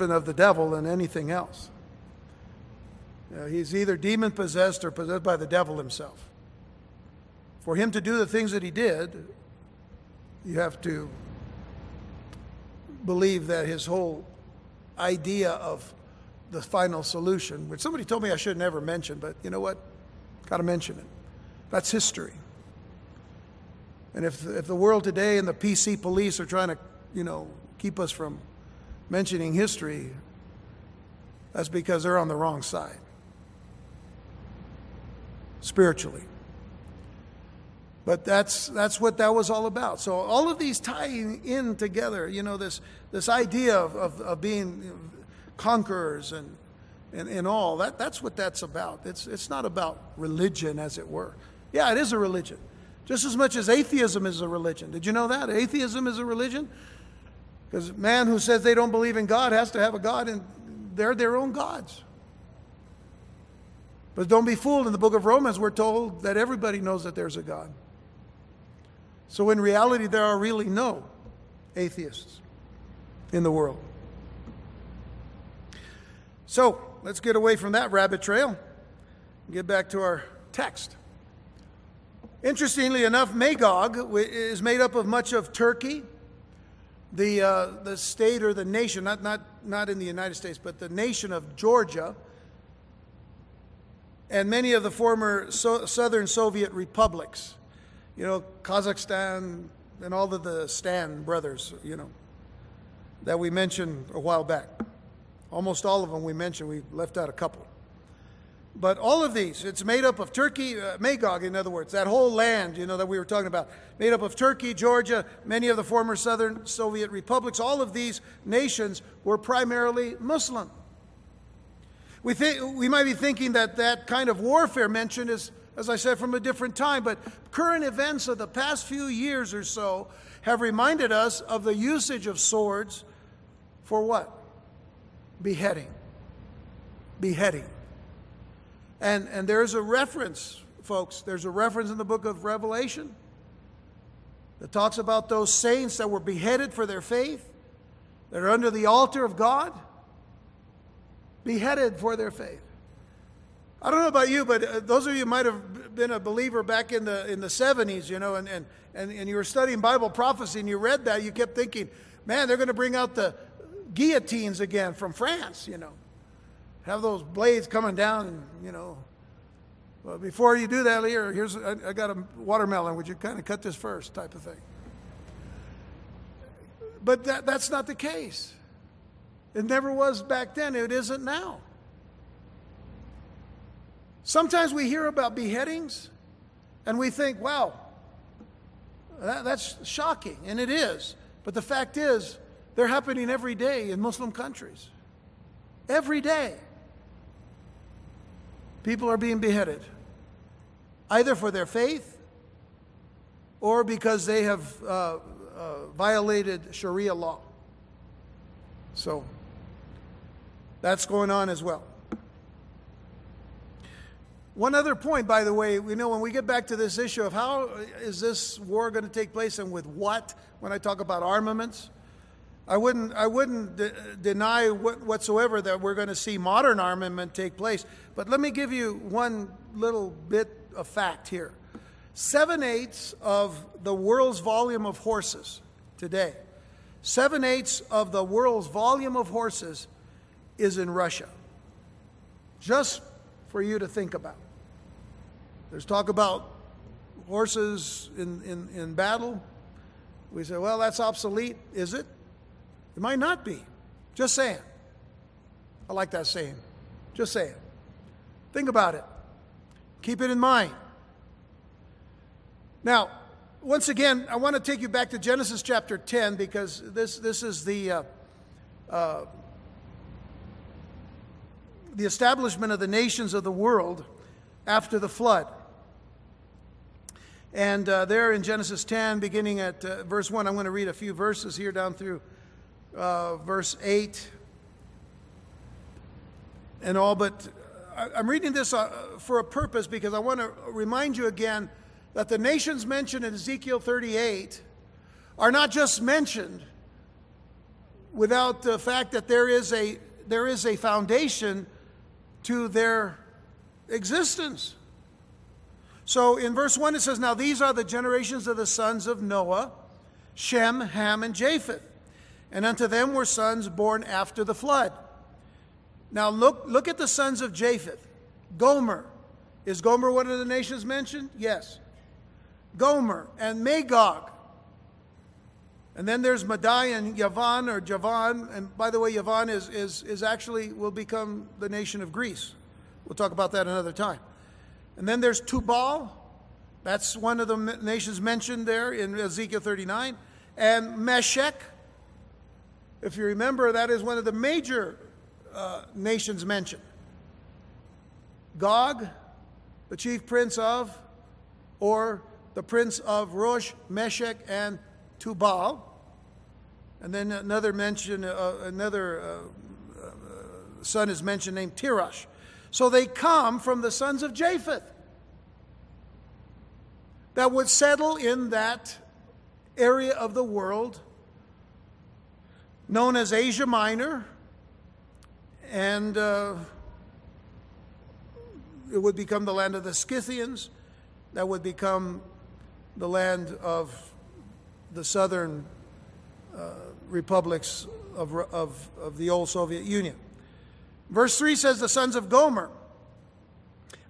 of the devil than anything else. You know, he's either demon possessed or possessed by the devil himself. For him to do the things that he did, you have to believe that his whole idea of the final solution, which somebody told me I should never mention, but you know what? Got to mention it. That's history. And if, if the world today and the PC police are trying to, you know, keep us from mentioning history, that's because they're on the wrong side spiritually. But that's, that's what that was all about. So all of these tying in together, you know, this, this idea of, of, of being conquerors and, and, and all, that, that's what that's about. It's, it's not about religion, as it were. Yeah, it is a religion. Just as much as atheism is a religion. Did you know that? Atheism is a religion? Because man who says they don't believe in God has to have a God, and they're their own gods. But don't be fooled. In the book of Romans, we're told that everybody knows that there's a God. So in reality, there are really no atheists in the world. So let's get away from that rabbit trail and get back to our text. Interestingly enough, Magog is made up of much of Turkey, the, uh, the state or the nation, not, not, not in the United States, but the nation of Georgia, and many of the former so- southern Soviet republics you know, Kazakhstan and all of the Stan brothers, you know, that we mentioned a while back. Almost all of them we mentioned, we left out a couple. But all of these, it's made up of Turkey, uh, Magog, in other words, that whole land, you know, that we were talking about, made up of Turkey, Georgia, many of the former southern Soviet republics. All of these nations were primarily Muslim. We, think, we might be thinking that that kind of warfare mentioned is as I said, from a different time. But current events of the past few years or so have reminded us of the usage of swords for what? Beheading. Beheading. And, and there's a reference, folks, there's a reference in the book of Revelation that talks about those saints that were beheaded for their faith, that are under the altar of God, beheaded for their faith. I don't know about you, but uh, those of you might have been a believer back in the in the 70s, you know, and, and, and, and you were studying Bible prophecy and you read that, you kept thinking, man, they're going to bring out the guillotines again from France, you know. Have those blades coming down you know. Well, before you do that, here, here's I, I got a watermelon. Would you kind of cut this first, type of thing? But that, that's not the case. It never was back then. It isn't now. Sometimes we hear about beheadings and we think, wow, that, that's shocking. And it is. But the fact is, they're happening every day in Muslim countries. Every day. People are being beheaded, either for their faith or because they have uh, uh, violated Sharia law. So that's going on as well. One other point, by the way, we know when we get back to this issue of how is this war going to take place and with what, when I talk about armaments, I wouldn't, I wouldn't de- deny what, whatsoever that we're going to see modern armament take place. But let me give you one little bit of fact here. Seven eighths of the world's volume of horses today, seven eighths of the world's volume of horses is in Russia. Just for you to think about. There's talk about horses in, in, in battle. We say, well, that's obsolete. Is it? It might not be. Just saying. I like that saying. Just saying. Think about it. Keep it in mind. Now, once again, I want to take you back to Genesis chapter 10 because this, this is the, uh, uh, the establishment of the nations of the world after the flood. And uh, there in Genesis 10, beginning at uh, verse 1, I'm going to read a few verses here down through uh, verse 8 and all. But I'm reading this uh, for a purpose because I want to remind you again that the nations mentioned in Ezekiel 38 are not just mentioned without the fact that there is a, there is a foundation to their existence. So in verse 1 it says, Now these are the generations of the sons of Noah, Shem, Ham, and Japheth. And unto them were sons born after the flood. Now look, look at the sons of Japheth. Gomer. Is Gomer one of the nations mentioned? Yes. Gomer and Magog. And then there's Madai and Yavan or Javan. And by the way, Yavan is, is, is actually will become the nation of Greece. We'll talk about that another time. And then there's Tubal. That's one of the nations mentioned there in Ezekiel 39. And Meshech. If you remember, that is one of the major uh, nations mentioned. Gog, the chief prince of, or the prince of Rosh, Meshech, and Tubal. And then another mention, uh, another uh, uh, son is mentioned named Tirash. So they come from the sons of Japheth that would settle in that area of the world known as Asia Minor, and uh, it would become the land of the Scythians, that would become the land of the southern uh, republics of, of, of the old Soviet Union. Verse 3 says the sons of Gomer,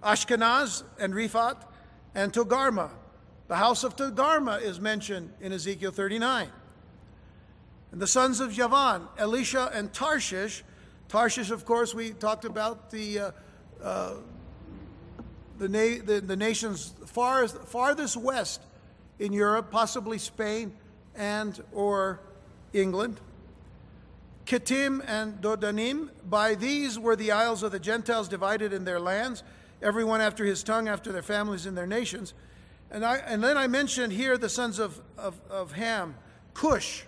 Ashkenaz and Riphat and Togarma. The house of Togarma is mentioned in Ezekiel 39. And the sons of Javan, Elisha and Tarshish. Tarshish, of course, we talked about the, uh, uh, the, na- the, the, nations farthest, farthest west in Europe, possibly Spain and or England. Kittim and Dodanim. By these were the isles of the Gentiles divided in their lands, everyone after his tongue, after their families and their nations. And, I, and then I mentioned here the sons of, of, of Ham, Cush.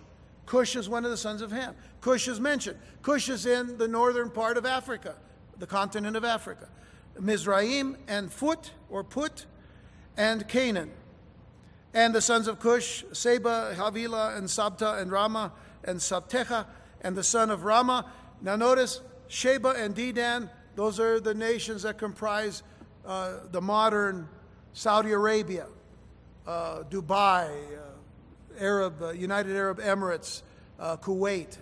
Cush is one of the sons of Ham. Cush is mentioned. Cush is in the northern part of Africa, the continent of Africa. Mizraim and Phut, or Put, and Canaan. And the sons of Cush, Seba, Havilah, and Sabta, and Rama, and Sabtecha and the son of Rama. Now notice Sheba and Dedan, those are the nations that comprise uh, the modern Saudi Arabia, uh, Dubai, uh, Arab, uh, United Arab Emirates, uh, Kuwait.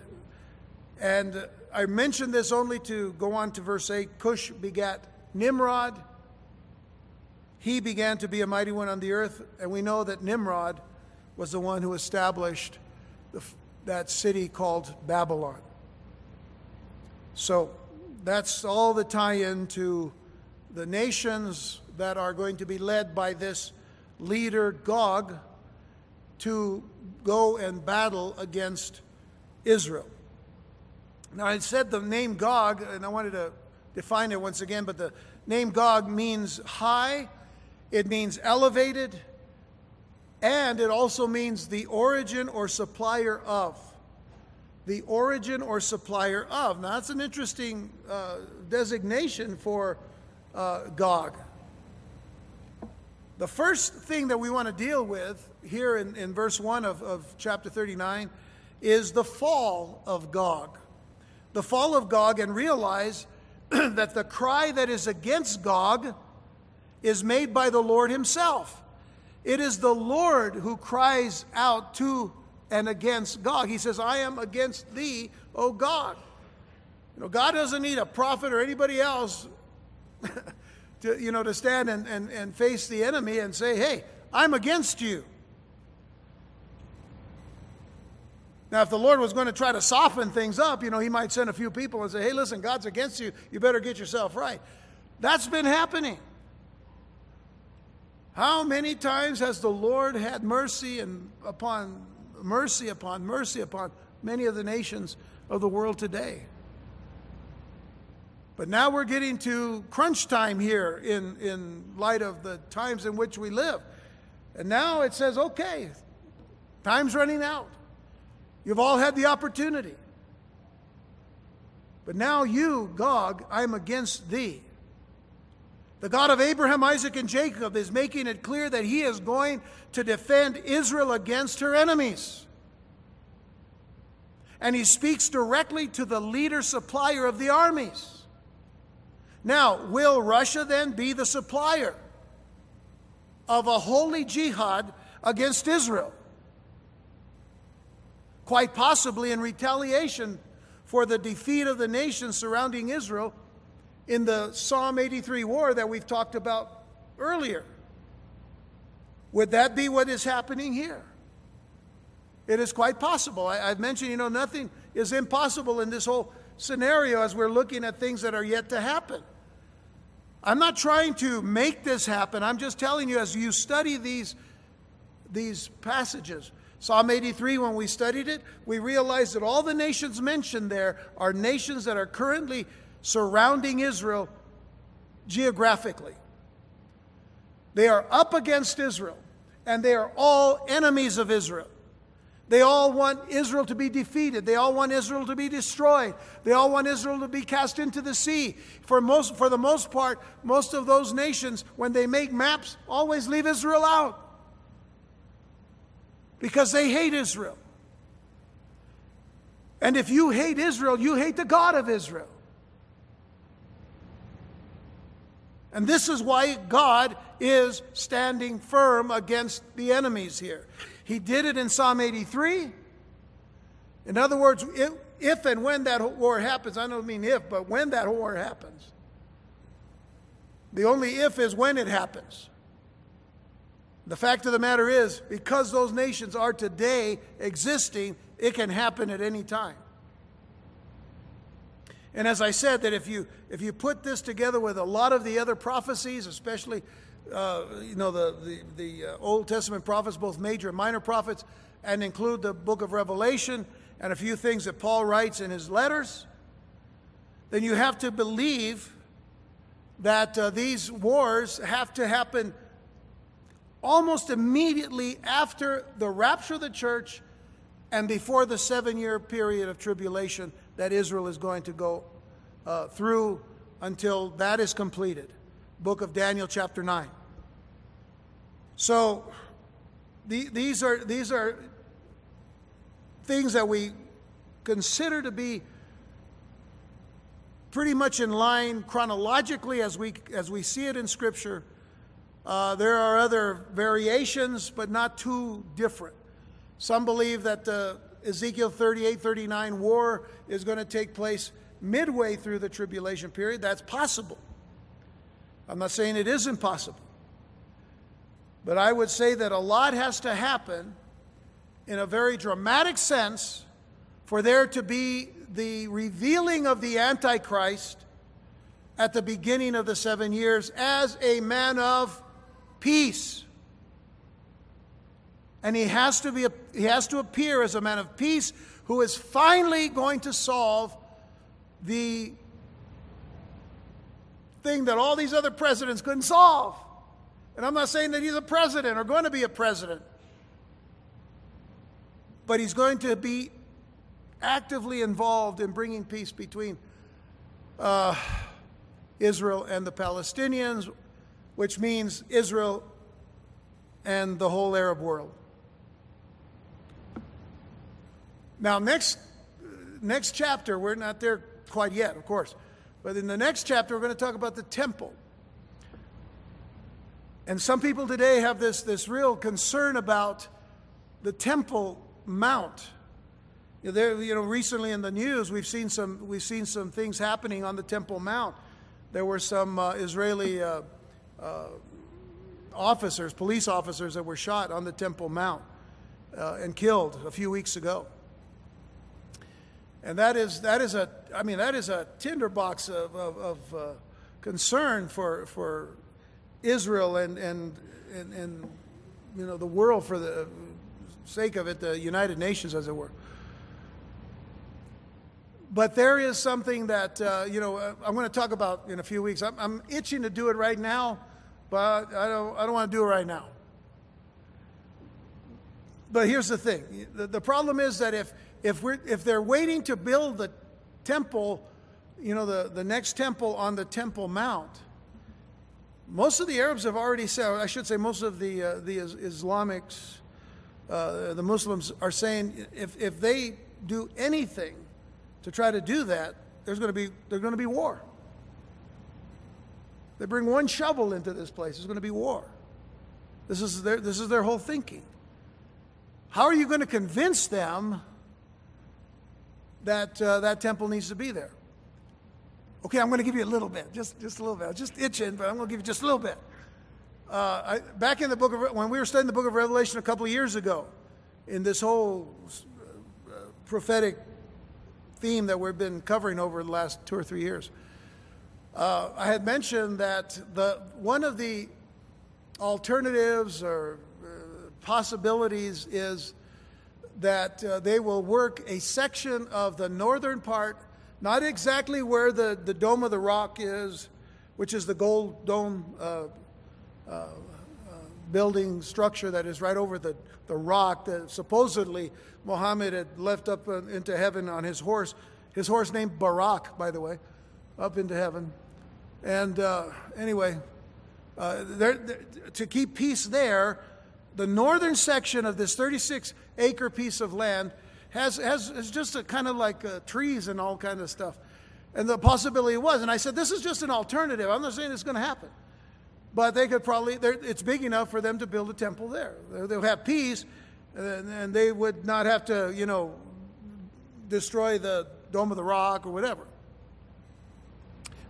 And I mention this only to go on to verse 8. Cush begat Nimrod. He began to be a mighty one on the earth, and we know that Nimrod was the one who established the, that city called Babylon. So that's all the tie in to the nations that are going to be led by this leader, Gog, to go and battle against Israel. Now, I said the name Gog, and I wanted to define it once again, but the name Gog means high, it means elevated, and it also means the origin or supplier of. The origin or supplier of. Now, that's an interesting uh, designation for uh, Gog. The first thing that we want to deal with here in, in verse 1 of, of chapter 39 is the fall of Gog. The fall of Gog, and realize that the cry that is against Gog is made by the Lord Himself. It is the Lord who cries out to and against Gog. He says, I am against thee, O Gog. You know, God doesn't need a prophet or anybody else to, you know, to stand and, and, and face the enemy and say, hey, I'm against you. Now, if the Lord was going to try to soften things up, you know, he might send a few people and say, hey, listen, God's against you. You better get yourself right. That's been happening. How many times has the Lord had mercy and upon mercy upon mercy upon many of the nations of the world today? But now we're getting to crunch time here in, in light of the times in which we live. And now it says, okay, time's running out. You've all had the opportunity. But now you, Gog, I'm against thee. The God of Abraham, Isaac, and Jacob is making it clear that he is going to defend Israel against her enemies. And he speaks directly to the leader supplier of the armies. Now, will Russia then be the supplier of a holy jihad against Israel? Quite possibly in retaliation for the defeat of the nations surrounding Israel in the Psalm 83 war that we've talked about earlier. Would that be what is happening here? It is quite possible. I, have mentioned, you know, nothing is impossible in this whole scenario as we're looking at things that are yet to happen. I'm not trying to make this happen. I'm just telling you as you study these, these passages. Psalm 83, when we studied it, we realized that all the nations mentioned there are nations that are currently surrounding Israel geographically. They are up against Israel, and they are all enemies of Israel. They all want Israel to be defeated. They all want Israel to be destroyed. They all want Israel to be cast into the sea. For, most, for the most part, most of those nations, when they make maps, always leave Israel out because they hate Israel. And if you hate Israel, you hate the God of Israel. And this is why God is standing firm against the enemies here. He did it in Psalm 83. In other words, if, if and when that war happens, I don't mean if, but when that war happens, the only if is when it happens. The fact of the matter is, because those nations are today existing, it can happen at any time. And as I said, that if you if you put this together with a lot of the other prophecies, especially uh, you know the the, the uh, Old Testament prophets, both major and minor prophets, and include the book of Revelation and a few things that Paul writes in his letters, then you have to believe that uh, these wars have to happen almost immediately after the rapture of the church and before the seven year period of tribulation that Israel is going to go uh, through until that is completed. Book of Daniel, chapter 9. So the, these, are, these are things that we consider to be pretty much in line chronologically as we, as we see it in Scripture uh, there are other variations, but not too different. Some believe that the Ezekiel 38 39 war is going to take place midway through the tribulation period. That's possible. I'm not saying it is impossible. But I would say that a lot has to happen in a very dramatic sense for there to be the revealing of the Antichrist at the beginning of the seven years as a man of peace. And he has to be he has to appear as a man of peace who is finally going to solve the thing that all these other presidents couldn't solve. And I'm not saying that he's a president or going to be a president. But he's going to be actively involved in bringing peace between uh, Israel and the Palestinians, which means Israel and the whole Arab world. Now, next, next chapter, we're not there quite yet, of course, but in the next chapter, we're going to talk about the temple. And some people today have this, this real concern about the Temple Mount. You know, you know, recently in the news, we've seen some, we've seen some things happening on the Temple Mount. There were some uh, Israeli uh, uh, officers, police officers that were shot on the Temple Mount uh, and killed a few weeks ago. And that is, that is a, I mean, that is a tinderbox of, of, of uh, concern for, for Israel and, and, and, and, you know, the world for the sake of it, the United Nations, as it were. But there is something that, uh, you know, uh, I'm going to talk about in a few weeks. I'm, I'm itching to do it right now but I don't, I don't want to do it right now. But here's the thing the, the problem is that if, if, we're, if they're waiting to build the temple, you know, the, the next temple on the Temple Mount, most of the Arabs have already said, I should say, most of the, uh, the Islamics, uh, the Muslims are saying if, if they do anything to try to do that, there's going to be there's going to be war. They bring one shovel into this place, there's going to be war. This is their, this is their whole thinking. How are you going to convince them that uh, that temple needs to be there? Okay, I'm going to give you a little bit, just, just a little bit. I'm just itching, but I'm going to give you just a little bit. Uh, I, back in the book of, when we were studying the book of Revelation a couple of years ago, in this whole uh, prophetic theme that we've been covering over the last two or three years, uh, I had mentioned that the, one of the alternatives or uh, possibilities is that uh, they will work a section of the northern part, not exactly where the, the Dome of the Rock is, which is the gold dome uh, uh, uh building structure that is right over the, the rock that supposedly Muhammad had left up into heaven on his horse. His horse named Barak, by the way, up into heaven. And uh, anyway, uh, they're, they're, to keep peace there, the northern section of this 36 acre piece of land has, has, has just a kind of like uh, trees and all kind of stuff. And the possibility was, and I said, this is just an alternative. I'm not saying it's going to happen. But they could probably, it's big enough for them to build a temple there. They'll have peace, and, and they would not have to, you know, destroy the Dome of the Rock or whatever.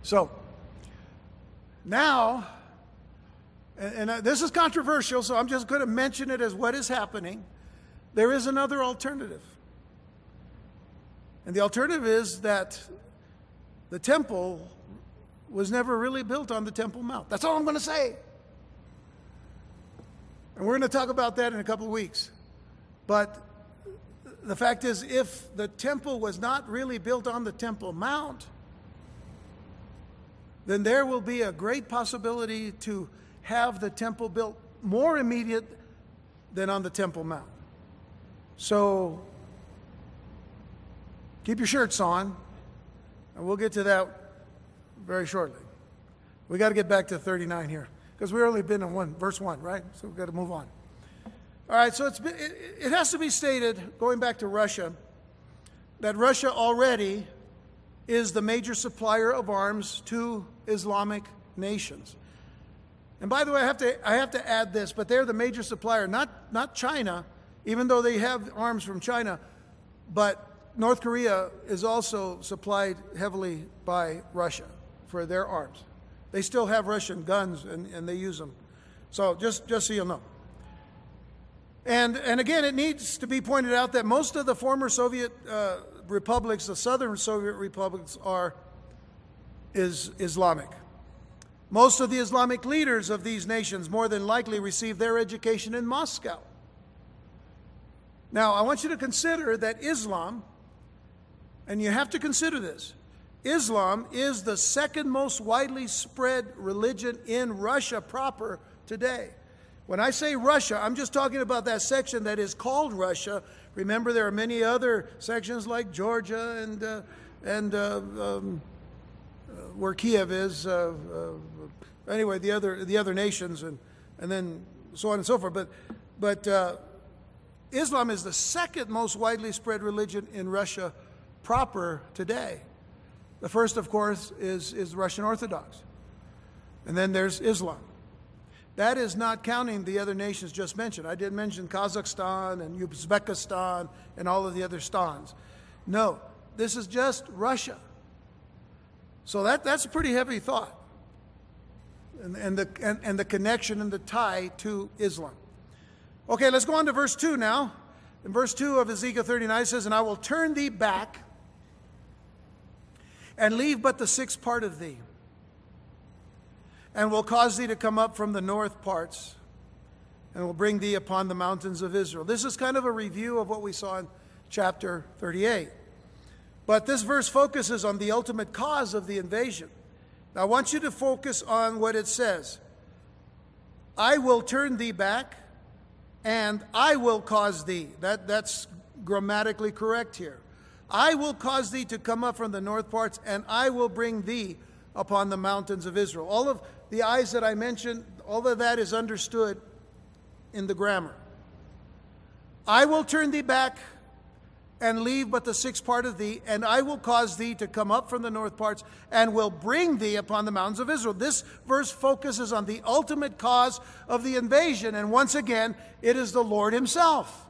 So, now, and, and this is controversial, so I'm just going to mention it as what is happening. There is another alternative. And the alternative is that the temple was never really built on the Temple Mount. That's all I'm going to say. And we're going to talk about that in a couple of weeks. But the fact is, if the temple was not really built on the Temple Mount, then there will be a great possibility to have the temple built more immediate than on the Temple Mount. So keep your shirts on, and we'll get to that very shortly. We got to get back to 39 here because we've only been in one verse one, right? So we've got to move on. All right, so it's been, it, it has to be stated, going back to Russia, that Russia already is the major supplier of arms to Islamic nations. And by the way, I have to, I have to add this, but they're the major supplier, not, not China, even though they have arms from China, but North Korea is also supplied heavily by Russia for their arms. They still have Russian guns and, and they use them. So just, just so you'll know. And, and again, it needs to be pointed out that most of the former Soviet uh, republics, the southern Soviet republics, are is Islamic. Most of the Islamic leaders of these nations more than likely received their education in Moscow. Now, I want you to consider that Islam, and you have to consider this Islam is the second most widely spread religion in Russia proper today. When I say Russia, I'm just talking about that section that is called Russia. Remember, there are many other sections like Georgia and, uh, and uh, um, uh, where Kiev is. Uh, uh, anyway, the other, the other nations, and, and then so on and so forth. But, but uh, Islam is the second most widely spread religion in Russia proper today. The first, of course, is, is Russian Orthodox. And then there's Islam. That is not counting the other nations just mentioned. I did mention Kazakhstan and Uzbekistan and all of the other stans. No, this is just Russia. So that, that's a pretty heavy thought. And, and, the, and, and the connection and the tie to Islam. Okay, let's go on to verse 2 now. In verse 2 of Ezekiel 39 says, And I will turn thee back and leave but the sixth part of thee, and will cause thee to come up from the north parts, and will bring thee upon the mountains of Israel. This is kind of a review of what we saw in chapter 38. But this verse focuses on the ultimate cause of the invasion. Now, I want you to focus on what it says I will turn thee back, and I will cause thee. That, that's grammatically correct here. I will cause thee to come up from the north parts, and I will bring thee upon the mountains of Israel. All of the eyes that I mentioned, all of that is understood in the grammar. I will turn thee back, and leave but the sixth part of thee, and I will cause thee to come up from the north parts, and will bring thee upon the mountains of Israel. This verse focuses on the ultimate cause of the invasion, and once again, it is the Lord Himself.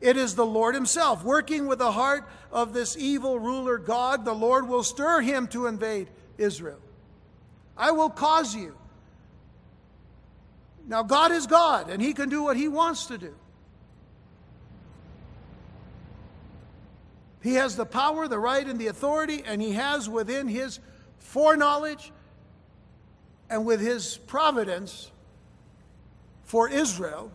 It is the Lord Himself. Working with the heart of this evil ruler, Gog, the Lord will stir him to invade Israel. I will cause you. Now, God is God, and He can do what He wants to do. He has the power, the right, and the authority, and He has within His foreknowledge and with His providence for Israel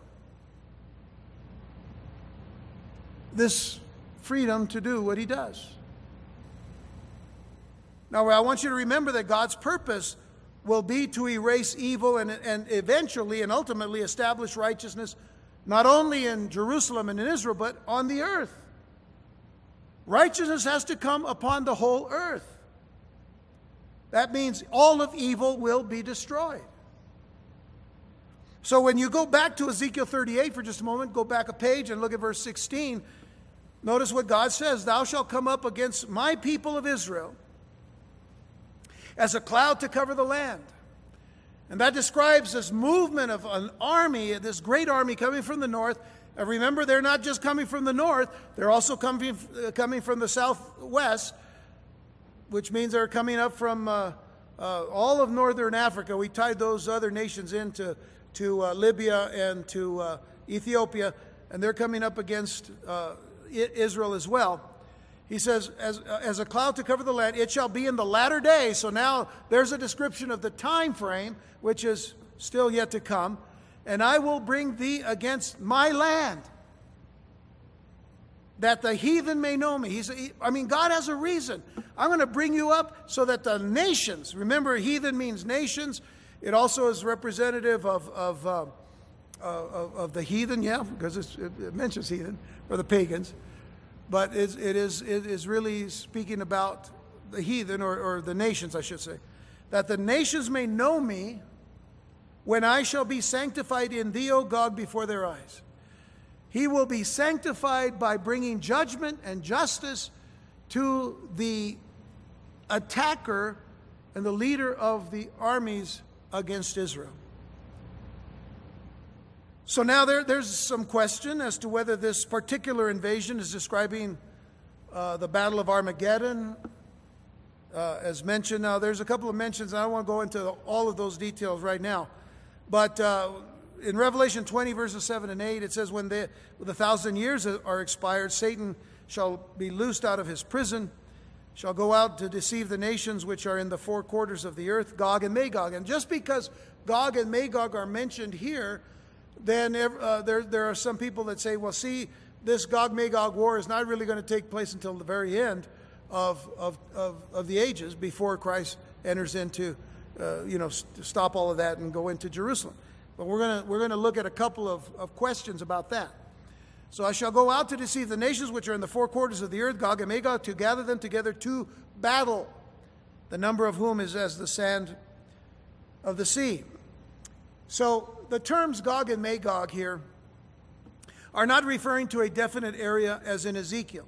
this freedom to do what He does. Now, I want you to remember that God's purpose will be to erase evil and, and eventually and ultimately establish righteousness not only in Jerusalem and in Israel, but on the earth. Righteousness has to come upon the whole earth. That means all of evil will be destroyed. So when you go back to Ezekiel 38 for just a moment, go back a page and look at verse 16. Notice what God says Thou shalt come up against my people of Israel as a cloud to cover the land. And that describes this movement of an army, this great army coming from the north. And remember, they're not just coming from the north, they're also coming, uh, coming from the southwest, which means they're coming up from uh, uh, all of northern Africa. We tied those other nations into to, uh, Libya and to uh, Ethiopia, and they're coming up against uh, Israel as well. He says, as, as a cloud to cover the land, it shall be in the latter day. So now there's a description of the time frame, which is still yet to come. And I will bring thee against my land, that the heathen may know me. He's, I mean, God has a reason. I'm going to bring you up so that the nations, remember, heathen means nations. It also is representative of, of, uh, uh, of, of, the heathen, yeah, because it mentions heathen, or the pagans but it, it, is, it is really speaking about the heathen or, or the nations, I should say. That the nations may know me when I shall be sanctified in thee, O Gog, before their eyes. He will be sanctified by bringing judgment and justice to the attacker and the leader of the armies against Israel. So now there, there's some question as to whether this particular invasion is describing uh, the Battle of Armageddon, uh, as mentioned. Now, there's a couple of mentions, I don't want to go into all of those details right now. But uh, in Revelation 20, verses 7 and 8, it says, When the, the thousand years are expired, Satan shall be loosed out of his prison, shall go out to deceive the nations which are in the four quarters of the earth, Gog and Magog. And just because Gog and Magog are mentioned here, then uh, there, there are some people that say, well, see, this Gog Magog war is not really going to take place until the very end of, of, of, of the ages before Christ enters into, uh, you know, st- stop all of that and go into Jerusalem. But we're going we're gonna look at a couple of, of questions about that. So I shall go out to deceive the nations which are in the four quarters of the earth, Gog and Magog, to gather them together to battle, the number of whom is as the sand of the sea. So the terms Gog and Magog here are not referring to a definite area as in Ezekiel.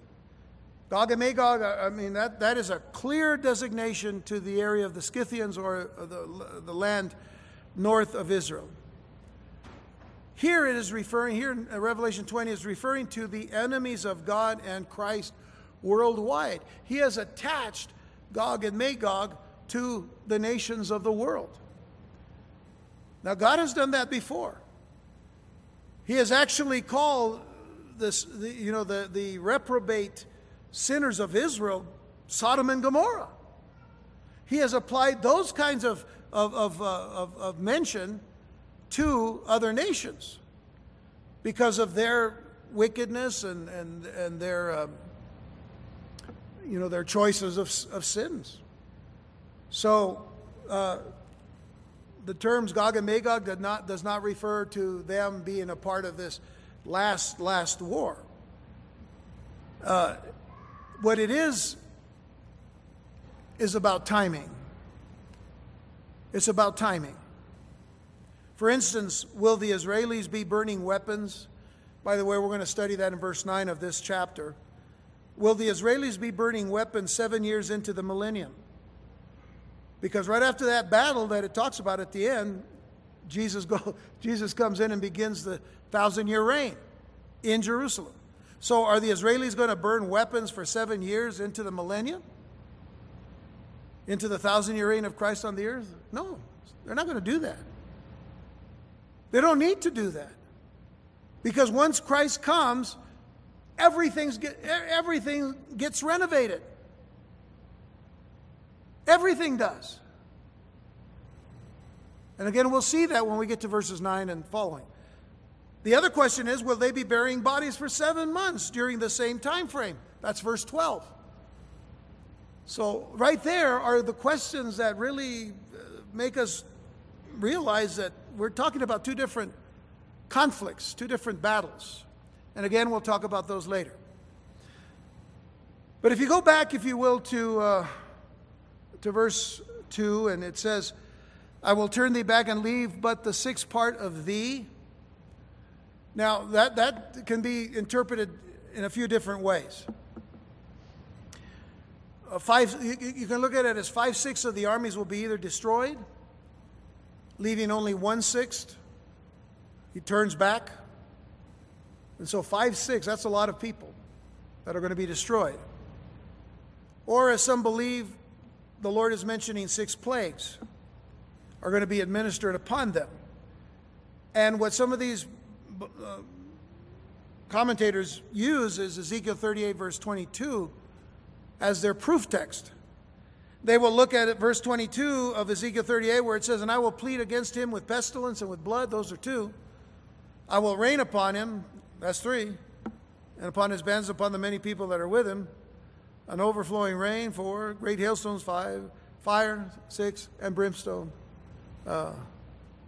Gog and Magog, I mean, that, that is a clear designation to the area of the Scythians or uh, the, the land north of Israel. Here it is referring, here in uh, Revelation 20 is referring to the enemies of God and Christ worldwide. He has attached Gog and Magog to the nations of the world. Now, God has done that before. He has actually called this, the, you know, the, the reprobate sinners of Israel Sodom and Gomorrah. He has applied those kinds of, of, of, uh, of, of mention to other nations because of their wickedness and, and, and their, um, you know, their choices of, of sins. So, uh, the terms Gog and Magog does not, does not refer to them being a part of this last, last war. Uh, what it is, is about timing. It's about timing. For instance, will the Israelis be burning weapons? By the way, we're going to study that in verse 9 of this chapter. Will the Israelis be burning weapons seven years into the millennium? Because right after that battle that it talks about at the end, Jesus, go, Jesus comes in and begins the thousand year reign in Jerusalem. So are the Israelis going to burn weapons for seven years into the millennium? Into the thousand year reign of Christ on the earth? No, they're not going to do that. They don't need to do that. Because once Christ comes, everything's get, everything gets renovated. Everything does. And again, we'll see that when we get to verses 9 and following. The other question is will they be burying bodies for seven months during the same time frame? That's verse 12. So, right there are the questions that really uh, make us realize that we're talking about two different conflicts, two different battles. And again, we'll talk about those later. But if you go back, if you will, to, uh, to verse 2, and it says, I will turn thee back and leave but the sixth part of thee. Now, that, that can be interpreted in a few different ways. Uh, five, you, you can look at it as five sixths of the armies will be either destroyed, leaving only one sixth. He turns back. And so, five sixths, that's a lot of people that are going to be destroyed. Or, as some believe, the Lord is mentioning six plagues are going to be administered upon them. And what some of these uh, commentators use is Ezekiel 38, verse 22, as their proof text. They will look at it, verse 22 of Ezekiel 38, where it says, And I will plead against him with pestilence and with blood, those are two. I will rain upon him, that's three, and upon his bands, upon the many people that are with him, an overflowing rain, four, great hailstones, five, fire, six, and brimstone, uh,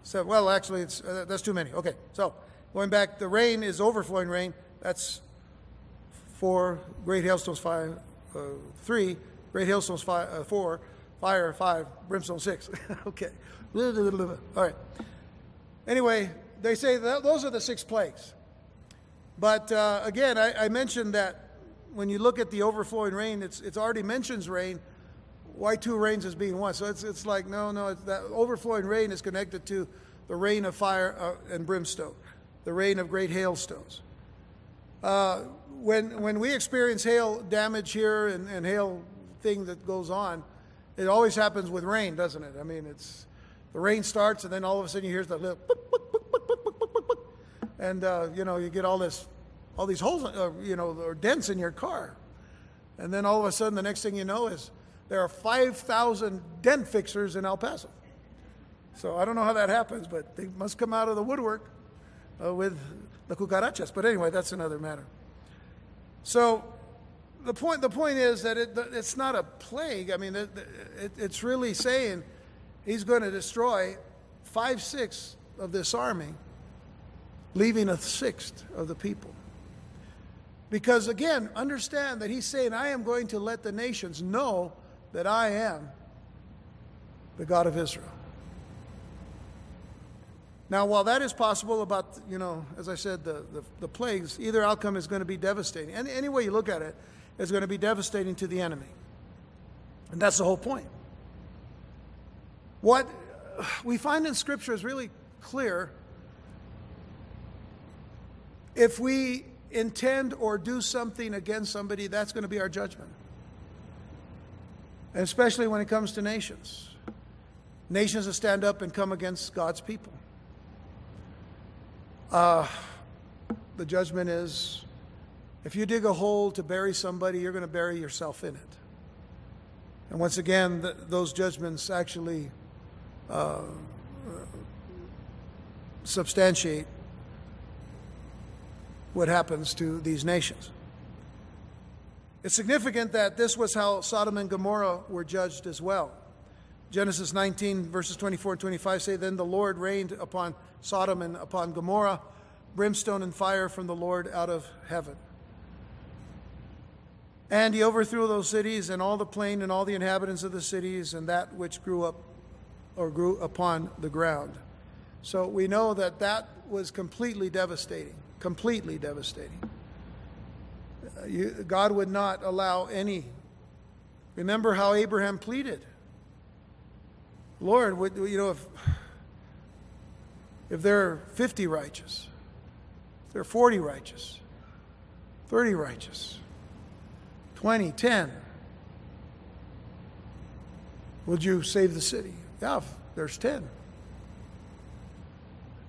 seven. Well, actually, it's, uh, that's too many. Okay, so going back, the rain is overflowing rain. That's four, great hailstones, five, uh, three, great hailstones, five, uh, four, fire, five, brimstone, six. okay. All right. Anyway, they say that those are the six plagues. But uh, again, I, I, mentioned that when you look at the overflowing rain, it's, it's already mentions rain, why two rains as being one? So it's, it's like, no, no, that overflowing rain is connected to the rain of fire uh, and brimstone, the rain of great hailstones. Uh, when, when we experience hail damage here and, and hail thing that goes on, it always happens with rain, doesn't it? I mean, it's the rain starts and then all of a sudden you hear the little, and uh, you know you get all this, all these holes, uh, you know, or dents in your car, and then all of a sudden the next thing you know is there are 5,000 dent fixers in El Paso. So I don't know how that happens, but they must come out of the woodwork uh, with the cucarachas. But anyway, that's another matter. So the point, the point is that it, it's not a plague. I mean, it, it, it's really saying he's going to destroy five sixths of this army, leaving a sixth of the people. Because again, understand that he's saying, I am going to let the nations know that I am the God of Israel. Now, while that is possible about, you know, as I said, the, the, the plagues, either outcome is going to be devastating. Any, any way you look at it, it's going to be devastating to the enemy. And that's the whole point. What we find in Scripture is really clear. If we intend or do something against somebody, that's going to be our judgment and especially when it comes to nations. Nations that stand up and come against God's people. Uh, the judgment is if you dig a hole to bury somebody, you're going to bury yourself in it. And once again, those judgments actually uh, substantiate what happens to these nations. It's significant that this was how Sodom and Gomorrah were judged as well. Genesis 19, verses 24 and 25 say, Then the Lord rained upon Sodom and upon Gomorrah brimstone and fire from the Lord out of heaven. And he overthrew those cities and all the plain and all the inhabitants of the cities and that which grew up or grew upon the ground. So we know that that was completely devastating, completely devastating. you, God would not allow any. Remember how Abraham pleaded. Lord, would, you know, if, if there are 50 righteous, if there are 40 righteous, 30 righteous, 20, 10, would you save the city? Yeah, there's 10.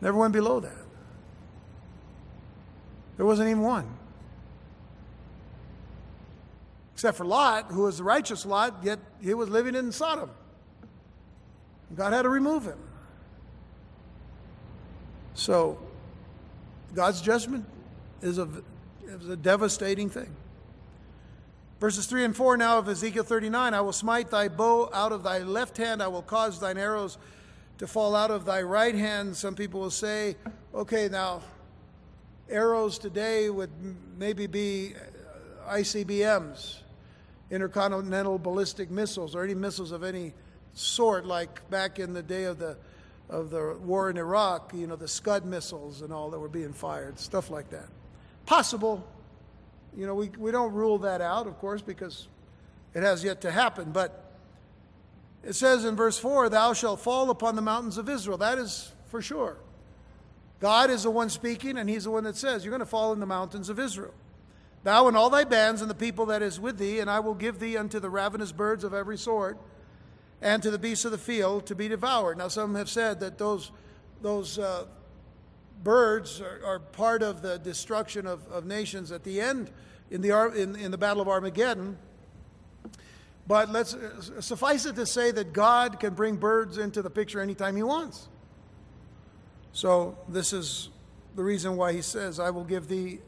Never went below that. There wasn't even one. Except for Lot, who was the righteous Lot, yet he was living in Sodom. God had to remove him. So, God's judgment is a, is a devastating thing. Verses 3 and 4 now of Ezekiel 39 I will smite thy bow out of thy left hand, I will cause thine arrows to fall out of thy right hand. Some people will say, okay, now, arrows today would maybe be uh, ICBMs, intercontinental ballistic missiles, or any missiles of any sort, like back in the day of the of the war in Iraq, you know, the Scud missiles and all that were being fired, stuff like that. Possible. You know, we, we don't rule that out, of course, because it has yet to happen. But it says in verse 4, Thou shalt fall upon the mountains of Israel. That is for sure. God is the one speaking, and He's the one that says, You're going to fall in the mountains of Israel. Thou and all thy bands and the people that is with thee, and I will give thee unto the ravenous birds of every sort, and to the beasts of the field to be devoured. Now, some have said that those, those uh, birds are, are, part of the destruction of, of nations at the end in the, in, in the Battle of Armageddon. But let's uh, suffice it to say that God can bring birds into the picture anytime He wants. So, this is the reason why He says, I will give thee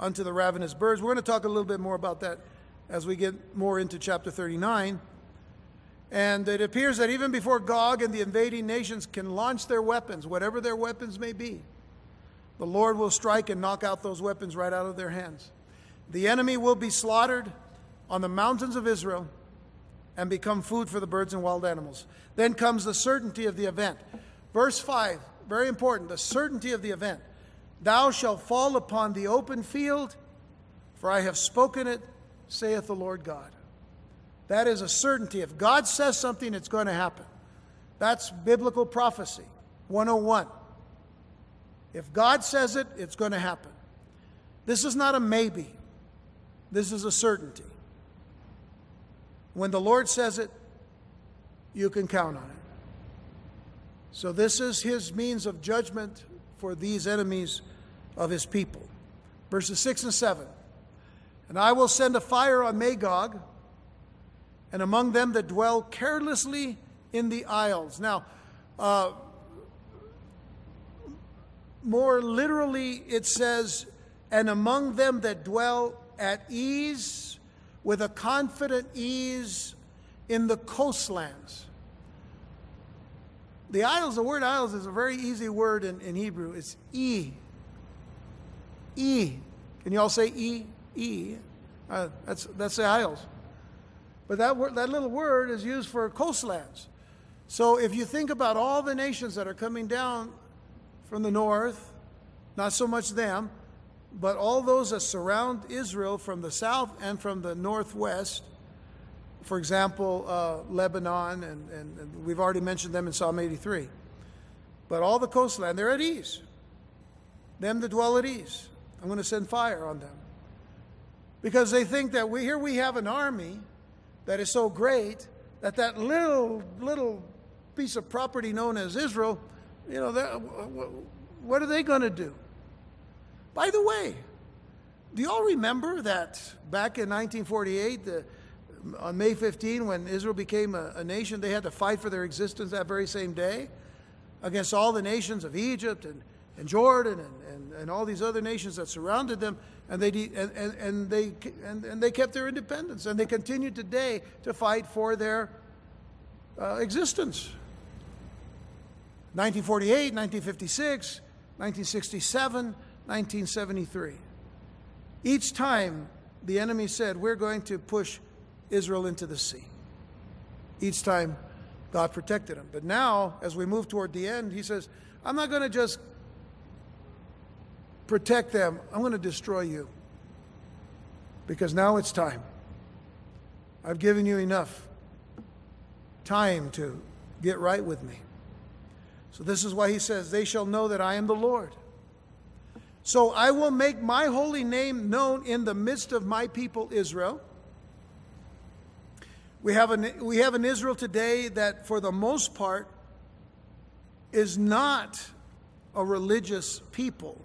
unto the ravenous birds. We're going to talk a little bit more about that as we get more into chapter 39. And it appears that even before Gog and the invading nations can launch their weapons, whatever their weapons may be, the Lord will strike and knock out those weapons right out of their hands. The enemy will be slaughtered on the mountains of Israel and become food for the birds and wild animals. Then comes the certainty of the event. Verse 5, very important, the certainty of the event. Thou shalt fall upon the open field, for I have spoken it, saith the Lord God. That is a certainty. If God says something, it's going to happen. That's biblical prophecy 101. If God says it, it's going to happen. This is not a maybe, this is a certainty. When the Lord says it, you can count on it. So, this is his means of judgment for these enemies of his people. Verses 6 and 7. And I will send a fire on Magog and among them that dwell carelessly in the isles. Now, uh, more literally, it says, and among them that dwell at ease, with a confident ease in the coastlands. The isles, the word isles is a very easy word in, in Hebrew. It's E. E. Can you all say E? E. Uh, that's, that's the isles. But that, word, that little word is used for coastlands. So if you think about all the nations that are coming down from the north, not so much them, but all those that surround Israel from the south and from the northwest, for example, uh, Lebanon, and, and, and we've already mentioned them in Psalm 83. But all the coastland, they're at ease. Them that dwell at ease. I'm going to send fire on them. Because they think that we, here we have an army that is so great that that little, little piece of property known as Israel, you know, what are they going to do? By the way, do you all remember that back in 1948, the, on May 15, when Israel became a, a, nation, they had to fight for their existence that very same day against all the nations of Egypt and, and Jordan and, and, and all these other nations that surrounded them and they, and, and, and they, and, and, they kept their independence, and they continue today to fight for their uh, existence. 1948, 1956, 1967, 1973. Each time the enemy said, We're going to push Israel into the sea. Each time God protected them. But now, as we move toward the end, he says, I'm not going to just protect them, I'm going to destroy you. because now it's time. I've given you enough time to get right with me. So, this is why he says, They shall know that I am the Lord. So, I will make my holy name known in the midst of my people Israel. We have an, we have an Israel today that, for the most part, is not a religious people.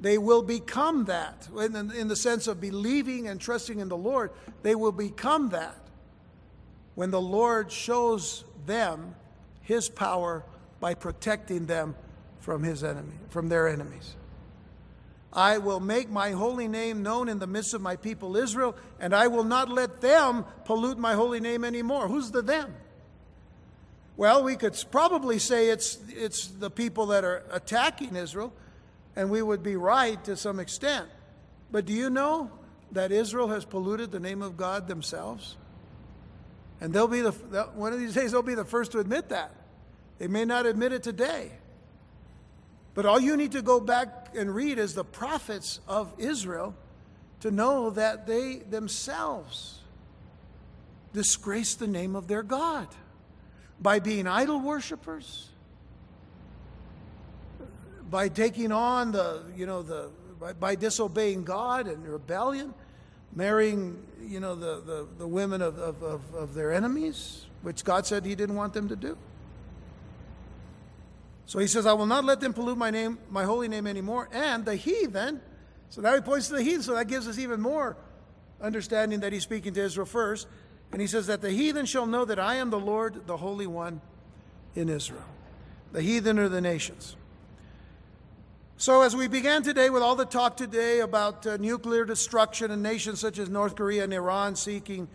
They will become that. In, in the sense of believing and trusting in the Lord, they will become that when the Lord shows them his power by protecting them from his enemy, from their enemies. I will make my holy name known in the midst of my people Israel, and I will not let them pollute my holy name anymore. Who's the them? Well, we could probably say it's, it's the people that are attacking Israel, and we would be right to some extent. But do you know that Israel has polluted the name of God themselves? And they'll be the, one of these days, they'll be the first to admit that. They may not admit it today. But all you need to go back and read is the prophets of Israel to know that they themselves disgrace the name of their God by being idol worshippers, by taking on the, you know, the, by, by disobeying God and rebellion, marrying, you know, the, the, the women of, of, of, of their enemies, which God said He didn't want them to do. So he says, I will not let them pollute my name, my holy name anymore. And the heathen, so now he points to the heathen, so that gives us even more understanding that he's speaking to Israel first. And he says that the heathen shall know that I am the Lord, the Holy One in Israel. The heathen are the nations. So, as we began today with all the talk today about uh, nuclear destruction and nations such as North Korea and Iran seeking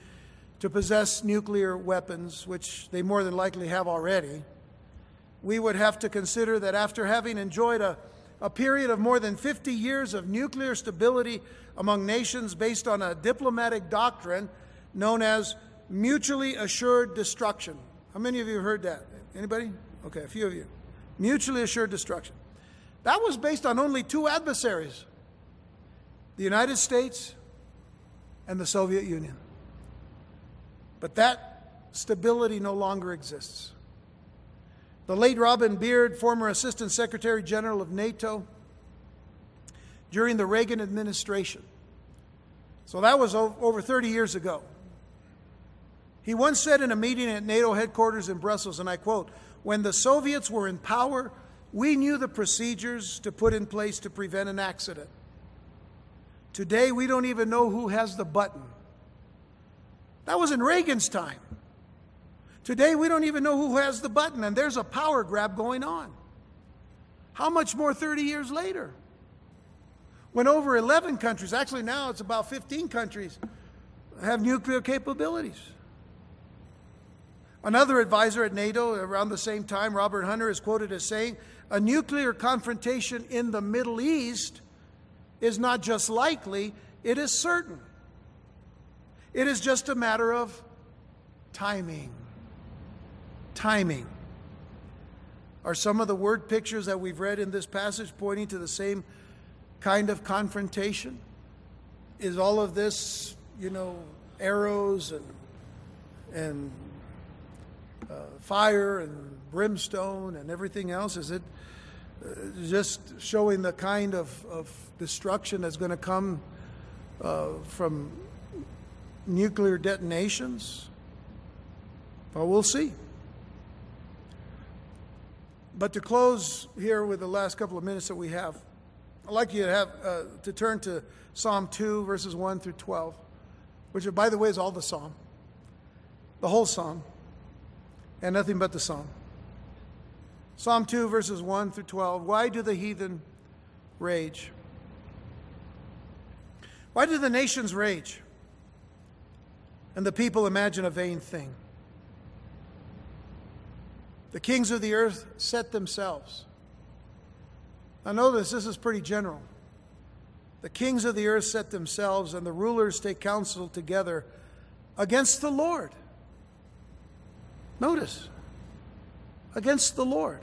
to possess nuclear weapons, which they more than likely have already, we would have to consider that after having enjoyed a, a period of more than 50 years of nuclear stability among nations based on a diplomatic doctrine known as mutually assured destruction. How many of you have heard that? Anybody? Okay, a few of you. Mutually assured destruction. That was based on only two adversaries the United States and the Soviet Union. But that stability no longer exists. The late Robin Beard, former Assistant Secretary General of NATO, during the Reagan administration. So that was over 30 years ago. He once said in a meeting at NATO headquarters in Brussels, and I quote, When the Soviets were in power, we knew the procedures to put in place to prevent an accident. Today, we don't even know who has the button. That was in Reagan's time. Today, we don't even know who has the button, and there's a power grab going on. How much more 30 years later? When over 11 countries, actually now it's about 15 countries, have nuclear capabilities. Another advisor at NATO around the same time, Robert Hunter, is quoted as saying, A nuclear confrontation in the Middle East is not just likely, it is certain. It is just a matter of timing timing. Are some of the word pictures that we've read in this passage pointing to the same kind of confrontation? Is all of this, you know, arrows and and uh, fire and brimstone and everything else? Is it uh, just showing the kind of, of destruction that's going to come uh, from nuclear detonations? Well, we'll see. But to close here with the last couple of minutes that we have, I'd like you to have uh, to turn to Psalm 2, verses 1 through 12, which, by the way, is all the psalm, the whole psalm, and nothing but the psalm. Psalm 2, verses 1 through 12. Why do the heathen rage? Why do the nations rage? And the people imagine a vain thing. The kings of the earth set themselves. Now, notice this is pretty general. The kings of the earth set themselves, and the rulers take counsel together against the Lord. Notice, against the Lord,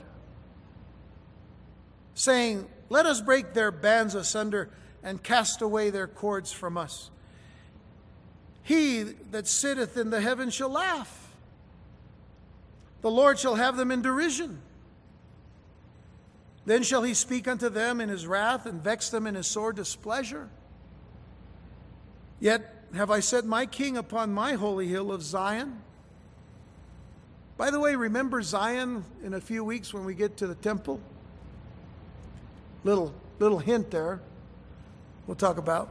saying, Let us break their bands asunder and cast away their cords from us. He that sitteth in the heavens shall laugh. The Lord shall have them in derision. Then shall he speak unto them in his wrath and vex them in his sore displeasure. Yet have I set my king upon my holy hill of Zion. By the way, remember Zion in a few weeks when we get to the temple? Little little hint there. We'll talk about.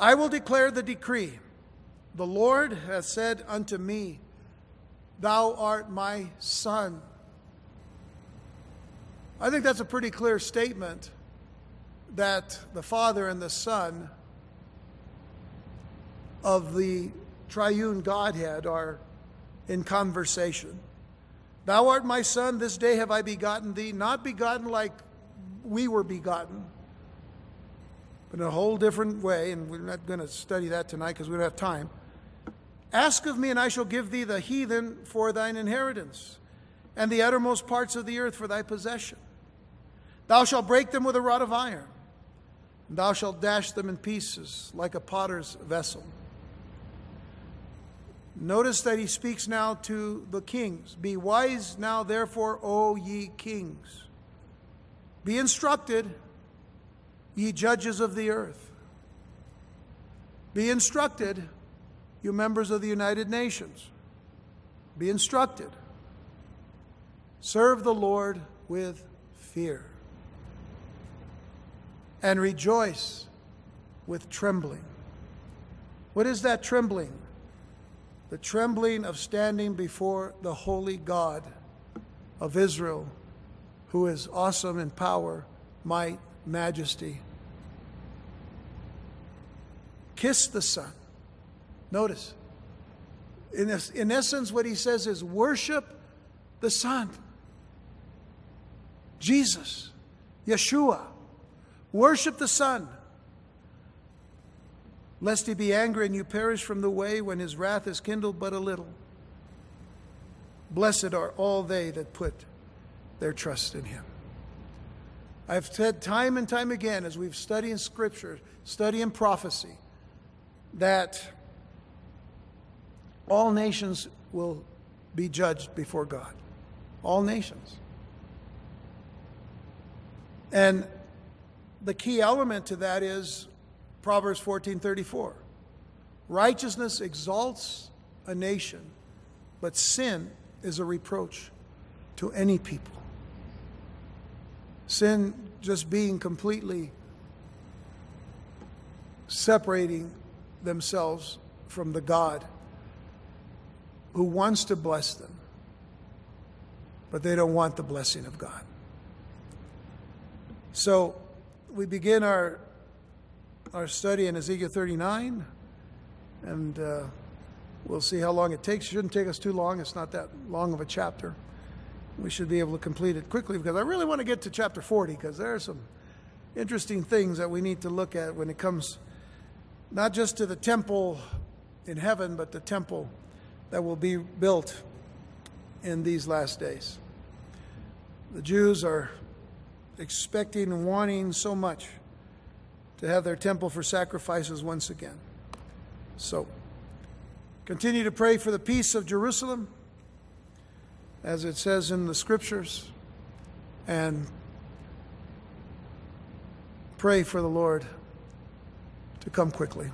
I will declare the decree. The Lord has said unto me, Thou art my son. I think that's a pretty clear statement that the Father and the Son of the triune Godhead are in conversation. Thou art my son, this day have I begotten thee, not begotten like we were begotten, but in a whole different way, and we're not going to study that tonight because we don't have time. Ask of me, and I shall give thee the heathen for thine inheritance, and the uttermost parts of the earth for thy possession. Thou shalt break them with a rod of iron, and thou shalt dash them in pieces like a potter's vessel. Notice that he speaks now to the kings. Be wise now, therefore, O ye kings. Be instructed, ye judges of the earth. Be instructed, you members of the United Nations. Be instructed. Serve the Lord with fear. And rejoice with trembling. What is that trembling? The trembling of standing before the holy God of Israel, who is awesome in power, might, majesty. Kiss the Son. Notice, in, this, in essence, what he says is worship the Son. Jesus, Yeshua. Worship the Son lest he be angry and you perish from the way when his wrath is kindled but a little. Blessed are all they that put their trust in him. I've said time and time again as we've studied in Scripture, study in prophecy, that all nations will be judged before God. All nations. And the key element to that is Proverbs 14:34. Righteousness exalts a nation, but sin is a reproach to any people. Sin just being completely separating themselves from the God who wants to bless them, but they don't want the blessing of God. So we begin our our study in Ezekiel 39, and uh, we'll see how long it takes. It shouldn't take us too long. It's not that long of a chapter. We should be able to complete it quickly because I really want to get to chapter 40 because there are some interesting things that we need to look at when it comes not just to the temple in heaven, but the temple that will be built in these last days. The Jews are expecting and wanting so much to have their temple for sacrifices once again. So, continue to pray for the peace of Jerusalem, as it says in the scriptures, and pray for the Lord to come quickly.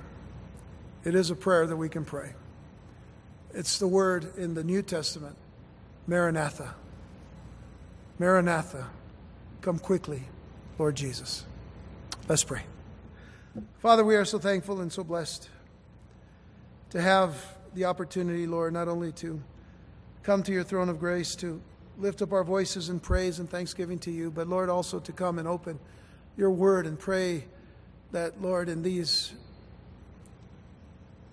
It is a prayer that we can pray. It's the word in the New Testament, Maranatha. Maranatha, come quickly, Lord Jesus. Let's pray. Father, we are so thankful and so blessed to have the opportunity, Lord, not only to come to your throne of grace, to lift up our voices in praise and thanksgiving to you, but Lord, also to come and open your word and pray that, Lord, in these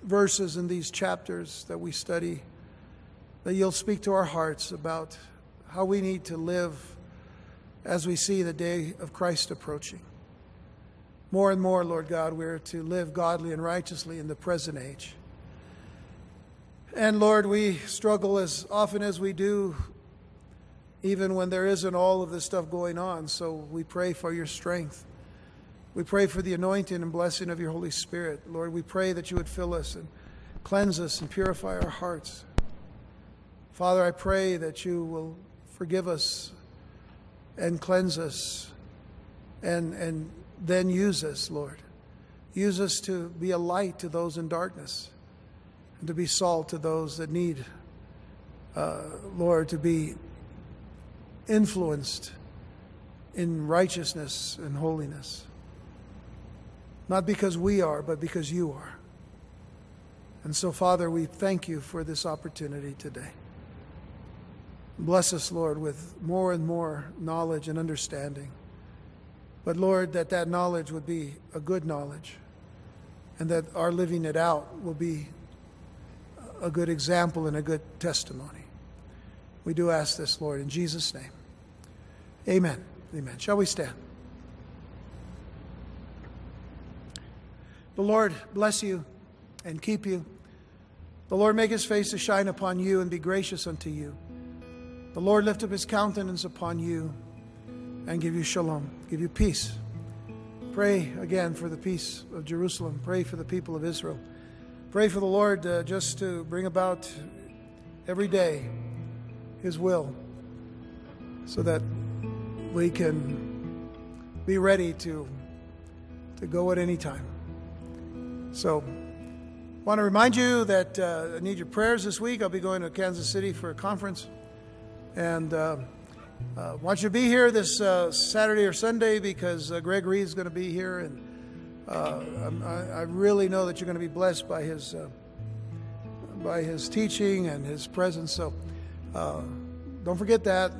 verses, in these chapters that we study, that you'll speak to our hearts about how we need to live as we see the day of Christ approaching. More and more, Lord God, we're to live godly and righteously in the present age. And Lord, we struggle as often as we do, even when there isn't all of this stuff going on. So we pray for your strength We pray for the anointing and blessing of your Holy Spirit. Lord, we pray that you would fill us and cleanse us and purify our hearts. Father, I pray that you will forgive us and cleanse us and, and then use us, Lord. Use us to be a light to those in darkness and to be salt to those that need, uh, Lord, to be influenced in righteousness and holiness. Not because we are, but because you are. And so, Father, we thank you for this opportunity today. Bless us, Lord, with more and more knowledge and understanding. But, Lord, that that knowledge would be a good knowledge and that our living it out will be a good example and a good testimony. We do ask this, Lord, in Jesus' name. Amen. Amen. Shall we stand? The Lord bless you and keep you. The Lord make his face to shine upon you and be gracious unto you. The Lord lift up his countenance upon you and give you shalom, give you peace. Pray again for the peace of Jerusalem. Pray for the people of Israel. Pray for the Lord uh, just to bring about every day his will so that we can be ready to, to go at any time. So, I want to remind you that uh, I need your prayers this week. I'll be going to Kansas City for a conference. And uh, uh, want you to be here this uh, Saturday or Sunday because uh, Greg Reed is going to be here. And uh, I, I, really know that you're going to be blessed by his, uh, by his teaching and his presence. So don't forget that.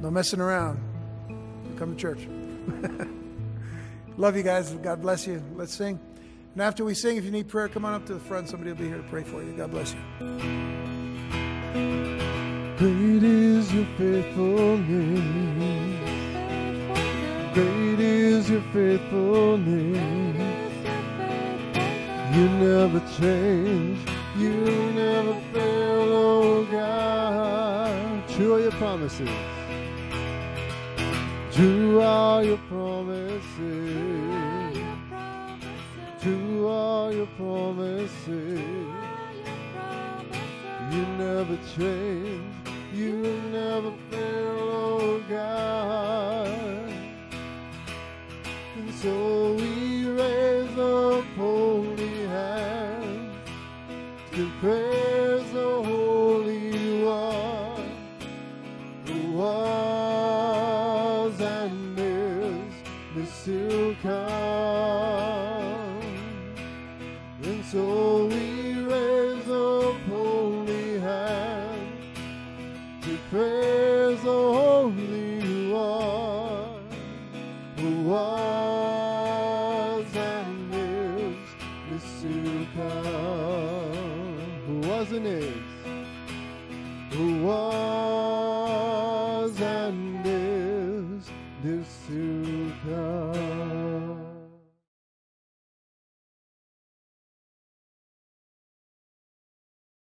No messing around. Come to church. Love you guys. God bless you. Let's sing. And after we sing, if you need prayer, come on up to the front. Somebody will be here to pray for you. God bless you. Faithfulness. Great is your faithfulness. You never change. You never fail, oh God. True are your promises. True are your promises. True are your promises. You never change. You will never fail, oh God. And so we raise up holy hands to praise